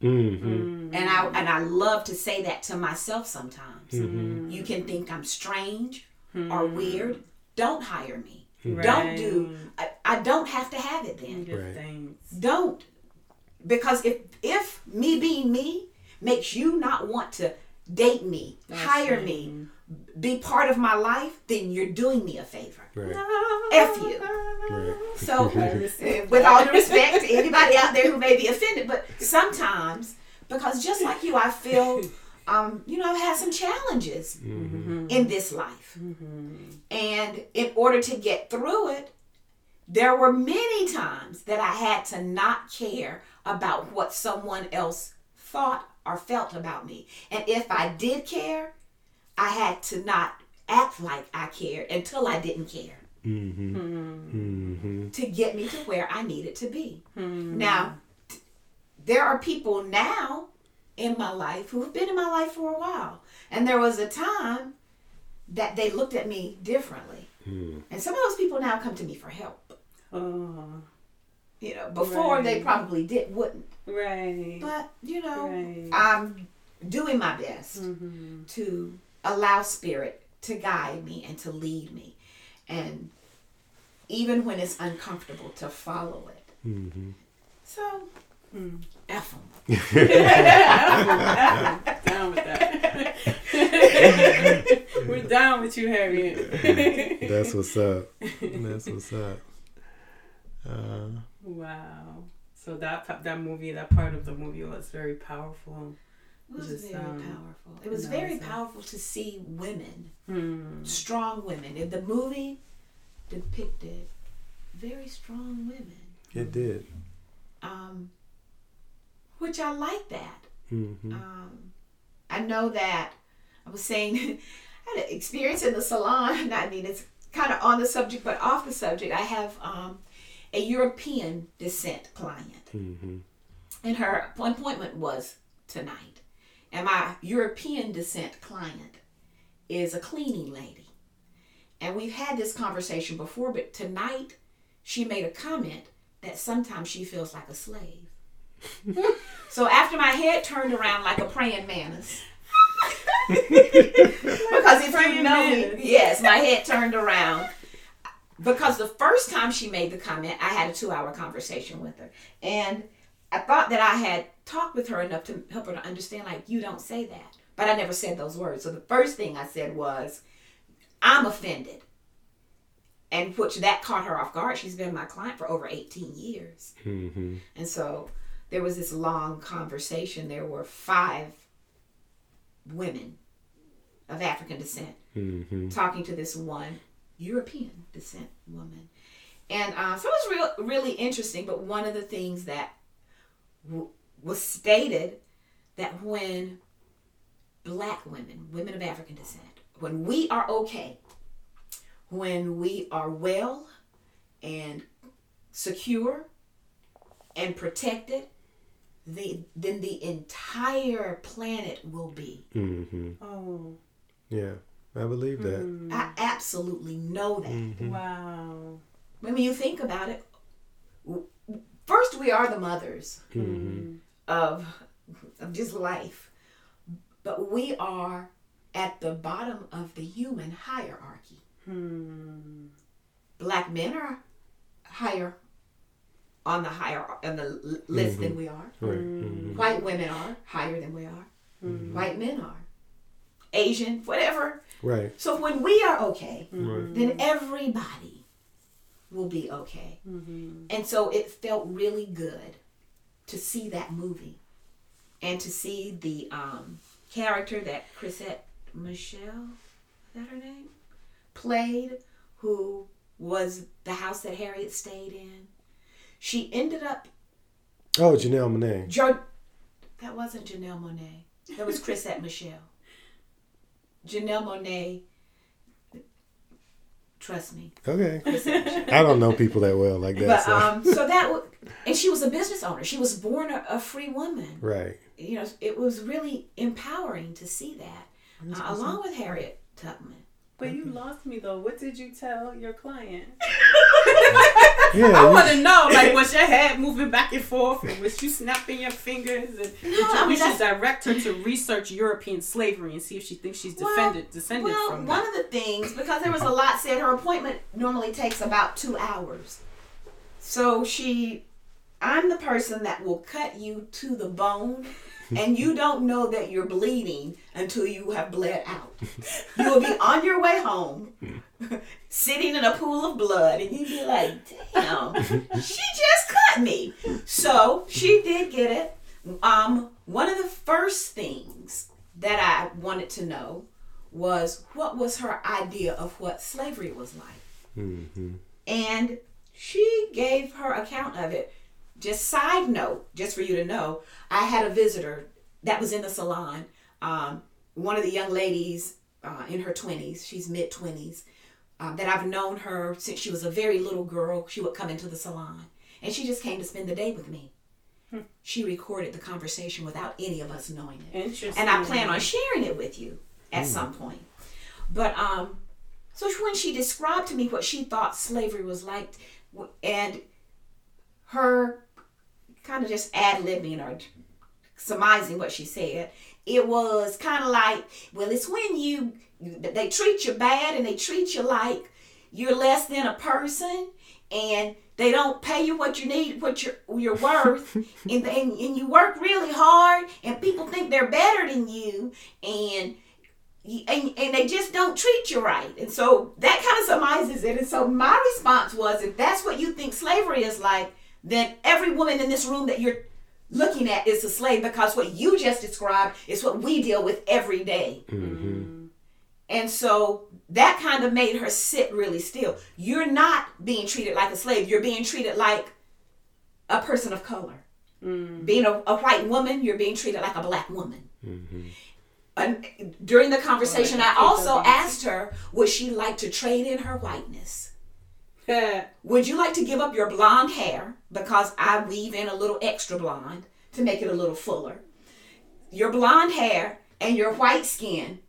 hmm And I and I love to say that to myself sometimes. Mm-hmm. Mm-hmm. You can think I'm strange or weird. Don't hire me. Don't do. I, I don't have to have it then. Good Right. things Don't. Because if if me being me makes you not want to date me, hire me, mm-hmm. be part of my life, then you're doing me a favor. Right. F you. Right. So, *laughs* with all due respect to anybody out there who may be offended, but sometimes, because just like you, I feel, um, you know, I've had some challenges mm-hmm. in this life. Mm-hmm. And in order to get through it, there were many times that I had to not care about what someone else thought or felt about me. And if I did care, I had to not act like I cared until I didn't care hmm to get me to where I needed to be. Hmm. Now, t- there are people now in my life who have been in my life for a while. And there was a time that they looked at me differently. Hmm. And some of those people now come to me for help. oh You know, before they probably did wouldn't. Right But, you know, Right. I'm doing my best Mm-hmm. to allow spirit to guide me and to lead me. And even when it's uncomfortable, to follow it. hmm So, *laughs* *laughs* F 'em. down with that *laughs* we're down with you Harriet That's what's up. That's what's up. Uh, Wow. So that that movie, that part of the movie was very powerful. It was Just, very um, powerful. It was no, very it's, powerful to see women, Hmm. strong women. And the movie depicted very strong women, it did. um, which I like that. hmm Um, I know that I was saying *laughs* I had an experience in the salon. *laughs* I mean, it's kind of on the subject, but off the subject. I have um, a European descent client. Mm-hmm. And her appointment was tonight. And my European descent client is a cleaning lady. And we've had this conversation before, but tonight she made a comment that sometimes she feels like a slave. *laughs* so after my head turned around like a praying mantis, *laughs* because if you Praying know me, yes, my head turned around. Because the first time she made the comment, I had a two hour conversation with her. And I thought that I had talked with her enough to help her to understand, like, you don't say that. But I never said those words. So the first thing I said was, I'm offended. And which that caught her off guard. She's been my client for over 18 years. Mm-hmm. And so there was this long conversation. There were five women of African descent Mm-hmm. talking to this one European descent woman. And uh, so it was real, really interesting. But one of the things that w- was stated that when black women, women of African descent, when we are okay, when we are well and secure and protected, the, then the entire planet will be. Mm-hmm. Oh, Yeah, I believe that. I absolutely know that. Mm-hmm. wow. when you think about it, first we are the mothers Mm-hmm. of of just life, but we are at the bottom of the human hierarchy. Hmm. Black men are higher on the higher on the l- list than we are. Right. Mm-hmm. White women are higher than we are. White men are. Asian, whatever. Right. So when we are okay, Right. then everybody will be okay. And so it felt really good to see that movie and to see the um, character that Chrisette Michelle, is that her name? Played, who was the house that Harriet stayed in. She ended up, Oh, Janelle Monae. jo- that wasn't Janelle Monae. That was Chrisette Michelle. Janelle Monae, trust me, Okay. *laughs* I don't know people that well like that. But so. um, so that w- and she was a business owner. She was born a, a free woman. right. You know, it was really empowering to see that, uh, along with Harriet Tubman. But you lost me though. What did you tell your client? *laughs* *laughs* Yeah. I want to know, like, *laughs* was your head moving back and forth, and was you snapping your fingers? And did you, I mean, we should direct her to research European slavery and see if she thinks she's Well, defended, descended Well, from one of the things because there was a lot said, her appointment normally takes about two hours. So she, I'm the person that will cut you to the bone. *laughs* And you don't know that you're bleeding until you have bled out. You will be on your way home, *laughs* sitting in a pool of blood, and you'd be like, damn, *laughs* she just cut me. So she did get it. Um, one of the first things that I wanted to know was what was her idea of what slavery was like. Mhm. And she gave her account of it. Just side note, just for you to know, I had a visitor that was in the salon. Um, one of the young ladies uh, in her 20s, she's mid 20s, um, that I've known her since she was a very little girl. She would come into the salon and she just came to spend the day with me. She recorded the conversation without any of us knowing it Interesting. and I plan on sharing it with you at some point. But um, so when she described to me what she thought slavery was like, and her kind of just ad libbing or surmising what she said, it was kind of like, well, it's when you they treat you bad and they treat you like you're less than a person and they don't pay you what you need what you're you're worth. *laughs* And, and and you work really hard and people think they're better than you and and, and they just don't treat you right. And so that kind of surmises it. And so my response was if that's what you think slavery is like then every woman in this room that you're looking at is a slave because what you just described is what we deal with every day mm-hmm. And so that kind of made her sit really still. You're not being treated like a slave. You're being treated like a person of color. Being a, a white woman, you're being treated like a black woman. Mm-hmm. And during the conversation, I also asked her would she like to trade in her whiteness *laughs* Would you like to give up your blonde hair because I weave in a little extra blonde to make it a little fuller? Your blonde hair and your white skin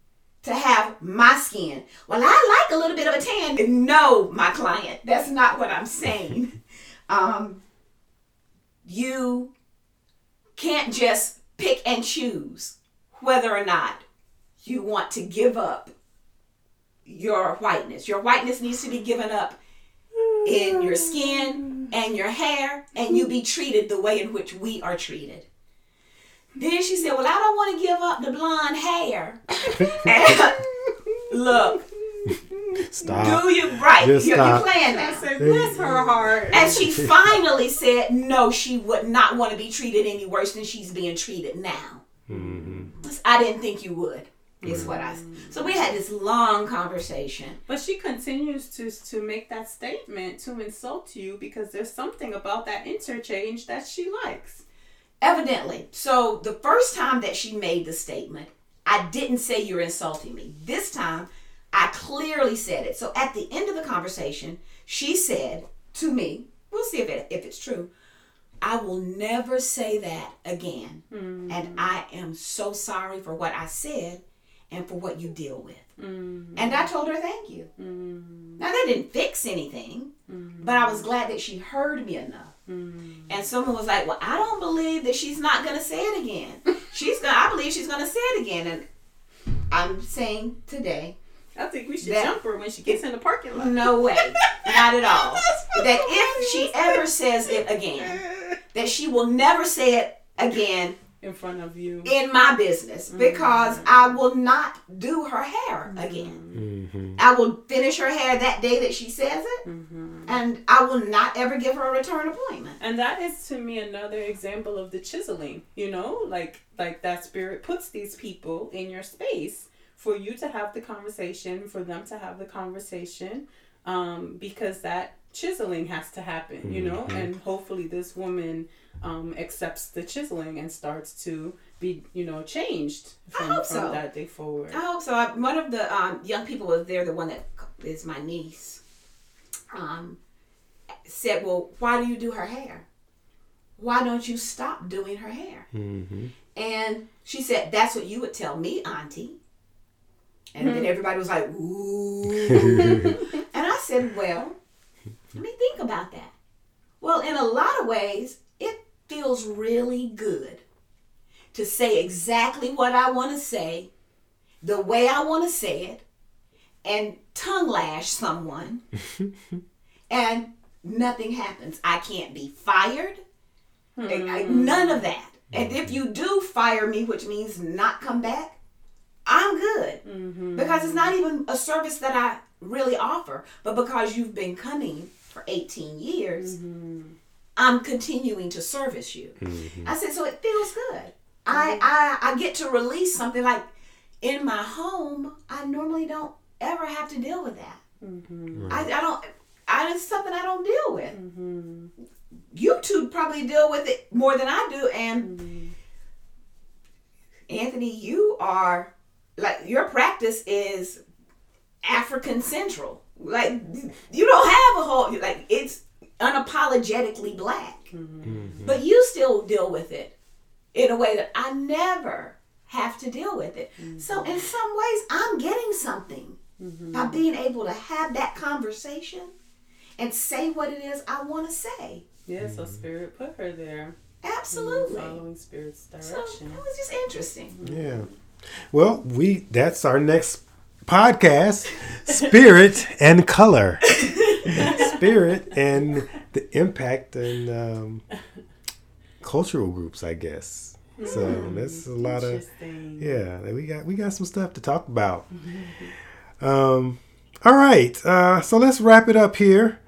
to have my skin. Well, I like a little bit of a tan. No, my client, that's not what I'm saying. *laughs* Um, you can't just pick and choose whether or not you want to give up your whiteness. Your whiteness needs to be given up in your skin and your hair, and you be treated the way in which we are treated. Then she said, Well, I don't want to give up the blonde hair. *laughs* look, Stop. do you right? Just You're, stop. you're playing I said, bless her heart. And she finally said, No, she would not want to be treated any worse than she's being treated now. Mm-hmm. I didn't think you would. Is what I. So we had this long conversation. But she continues to to make that statement to insult you because there's something about that interchange that she likes. Evidently. So the first time that she made the statement, I didn't say you're insulting me. This time, I clearly said it. So at the end of the conversation, she said to me, we'll see if, it, if it's true, I will never say that again. Hmm. And I am so sorry for what I said and for what you deal with. Mm-hmm. And I told her thank you. Mm-hmm. Now, that didn't fix anything, mm-hmm. but I was glad that she heard me enough. And someone was like, "Well, I don't believe that she's not going to say it again. *laughs* She's going. to I believe she's going to say it again." And I'm saying today, I think we should That- jump her when she gets in the parking lot. no way, not at all. *laughs* That if she ever says it again, that she will never say it again in front of you. in my business mm-hmm. because I will not do her hair mm-hmm. again. Mm-hmm. I will finish her hair that day that she says it, and I will not ever give her a return appointment. And that is to me another example of the chiseling, you know, like like that spirit puts these people in your space for you to have the conversation, for them to have the conversation, um, because that chiseling has to happen, you know, and hopefully this woman um, accepts the chiseling and starts to be, you know, changed from, hope from so. that day forward. I hope so. I, one of the um, young people was there, the one that is my niece, um, said, Well, why do you do her hair? Why don't you stop doing her hair? And she said, That's what you would tell me, Auntie. And then everybody was like, *laughs* Ooh. and I said, Well, let me think about that. Well, in a lot of ways, it feels really good to say exactly what I want to say, the way I want to say it, and tongue lash someone, *laughs* and nothing happens. I can't be fired. I- I- none of that. And if you do mm-hmm. fire me, which means not come back, I'm good. Mm-hmm. Because it's not even a service that I really offer, but because you've been coming for 18 years, mm-hmm. I'm continuing to service you. Mm-hmm. I said, so it feels good. I, mm-hmm. I I get to release something like in my home. I normally don't ever have to deal with that. Mm-hmm. I, I don't. I it's something I don't deal with. You two probably deal with it more than I do, and Anthony, you are like your practice is African Central. Like you don't have a whole like it's unapologetically black, mm-hmm. Mm-hmm. but you still deal with it in a way that I never have to deal with it. Mm-hmm. So in some ways, I'm getting something by being able to have that conversation and say what it is I want to say. Yeah, so spirit put her there. Absolutely. Following spirit's So direction. it was just interesting. Yeah. Well, we that's our next podcast, *laughs* Spirit and Color. *laughs* *laughs* Spirit and the impact and um, cultural groups, I guess. So that's a lot of yeah. We got we got some stuff to talk about. Um, all right, uh, so let's wrap it up here.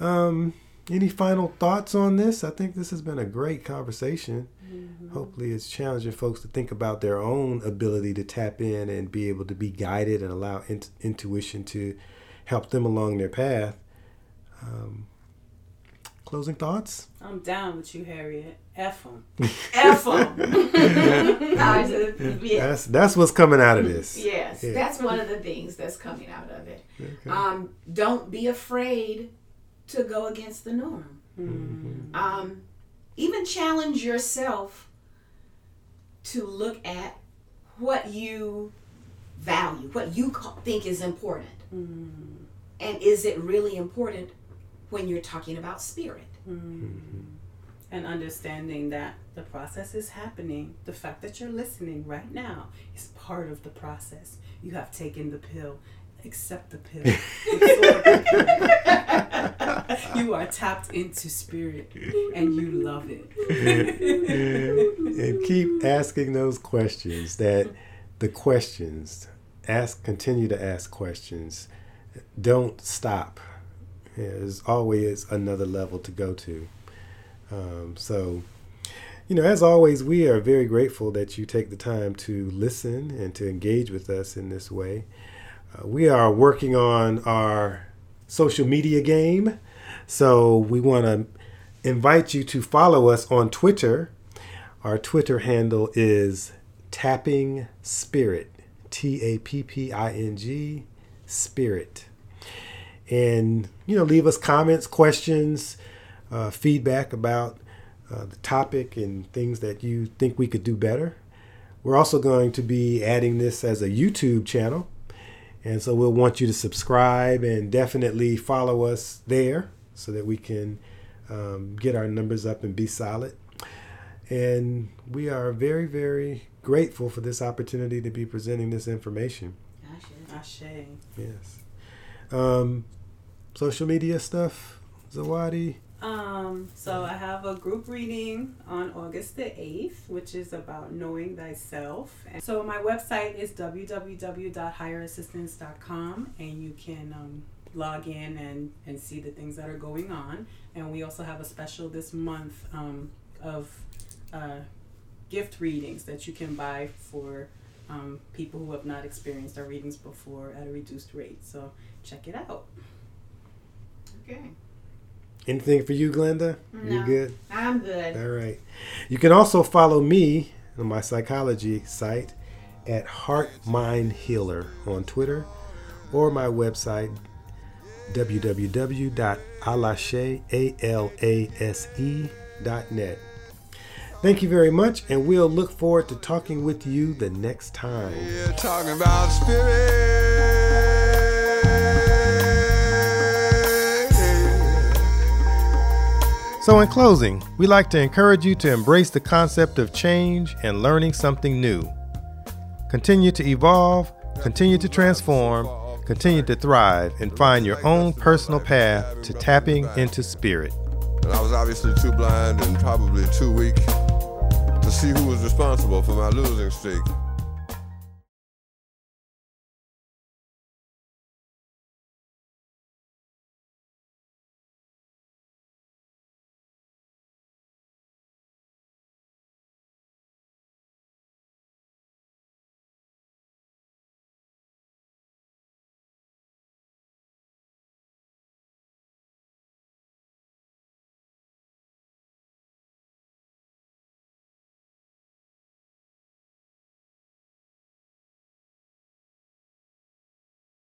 Um, any final thoughts on this? I think this has been a great conversation. Hopefully, it's challenging folks to think about their own ability to tap in and be able to be guided and allow int- intuition to help them along their path. Um, closing thoughts? I'm down with you, Harriet. F 'em. *laughs* F 'em. *laughs* I said, yeah. That's that's what's coming out of this. Yes, Yeah. that's one of the things that's coming out of it. Um, don't be afraid to go against the norm. Um, even challenge yourself to look at what you value, what you think is important. Mm-hmm. And is it really important when you're talking about spirit? Mm-hmm. and understanding that the process is happening. The fact that you're listening right now is part of the process. You have taken the pill. Accept the pill. The *laughs* pill. you are tapped into spirit and you love it. *laughs* and keep asking those questions that the questions ask continue to ask questions. Don't stop. There's always another level to go to. Um, so you know as always we are very grateful that you take the time to listen and to engage with us in this way. Uh, we are working on our social media game. So we want to invite you to follow us on twitter. Our Twitter handle is Tapping Spirit, T A P P I N G, Spirit. And, you know, leave us comments, questions, uh, feedback about uh, the topic and things that you think we could do better. We're also going to be adding this as a YouTube channel. And so we'll want you to subscribe and definitely follow us there so that we can um, get our numbers up and be solid. And we are very, very grateful for this opportunity to be presenting this information. Ashe. Yes. Um, social media stuff, Zawadi. Um, so I have a group reading on August the 8th, which is about knowing thyself. And so my website is www.higherassistance.com and you can um, log in and, and see the things that are going on. And we also have a special this month um, of uh, gift readings that you can buy for um, people who have not experienced our readings before at a reduced rate. So check it out. Okay. Anything for you, Glenda? You No. good? I'm good. All right. You can also follow me on my psychology site at Heart Mind Healer on Twitter or my website www.alashe.net. Thank you very much, and we'll look forward to talking with you the next time. We're talking about spirit. So, in closing, we like to encourage you to embrace the concept of change and learning something new. Continue to evolve, continue to transform, continue to thrive, and find your own personal path to tapping into spirit. And I was obviously too blind and probably too weak to see who was responsible for my losing streak.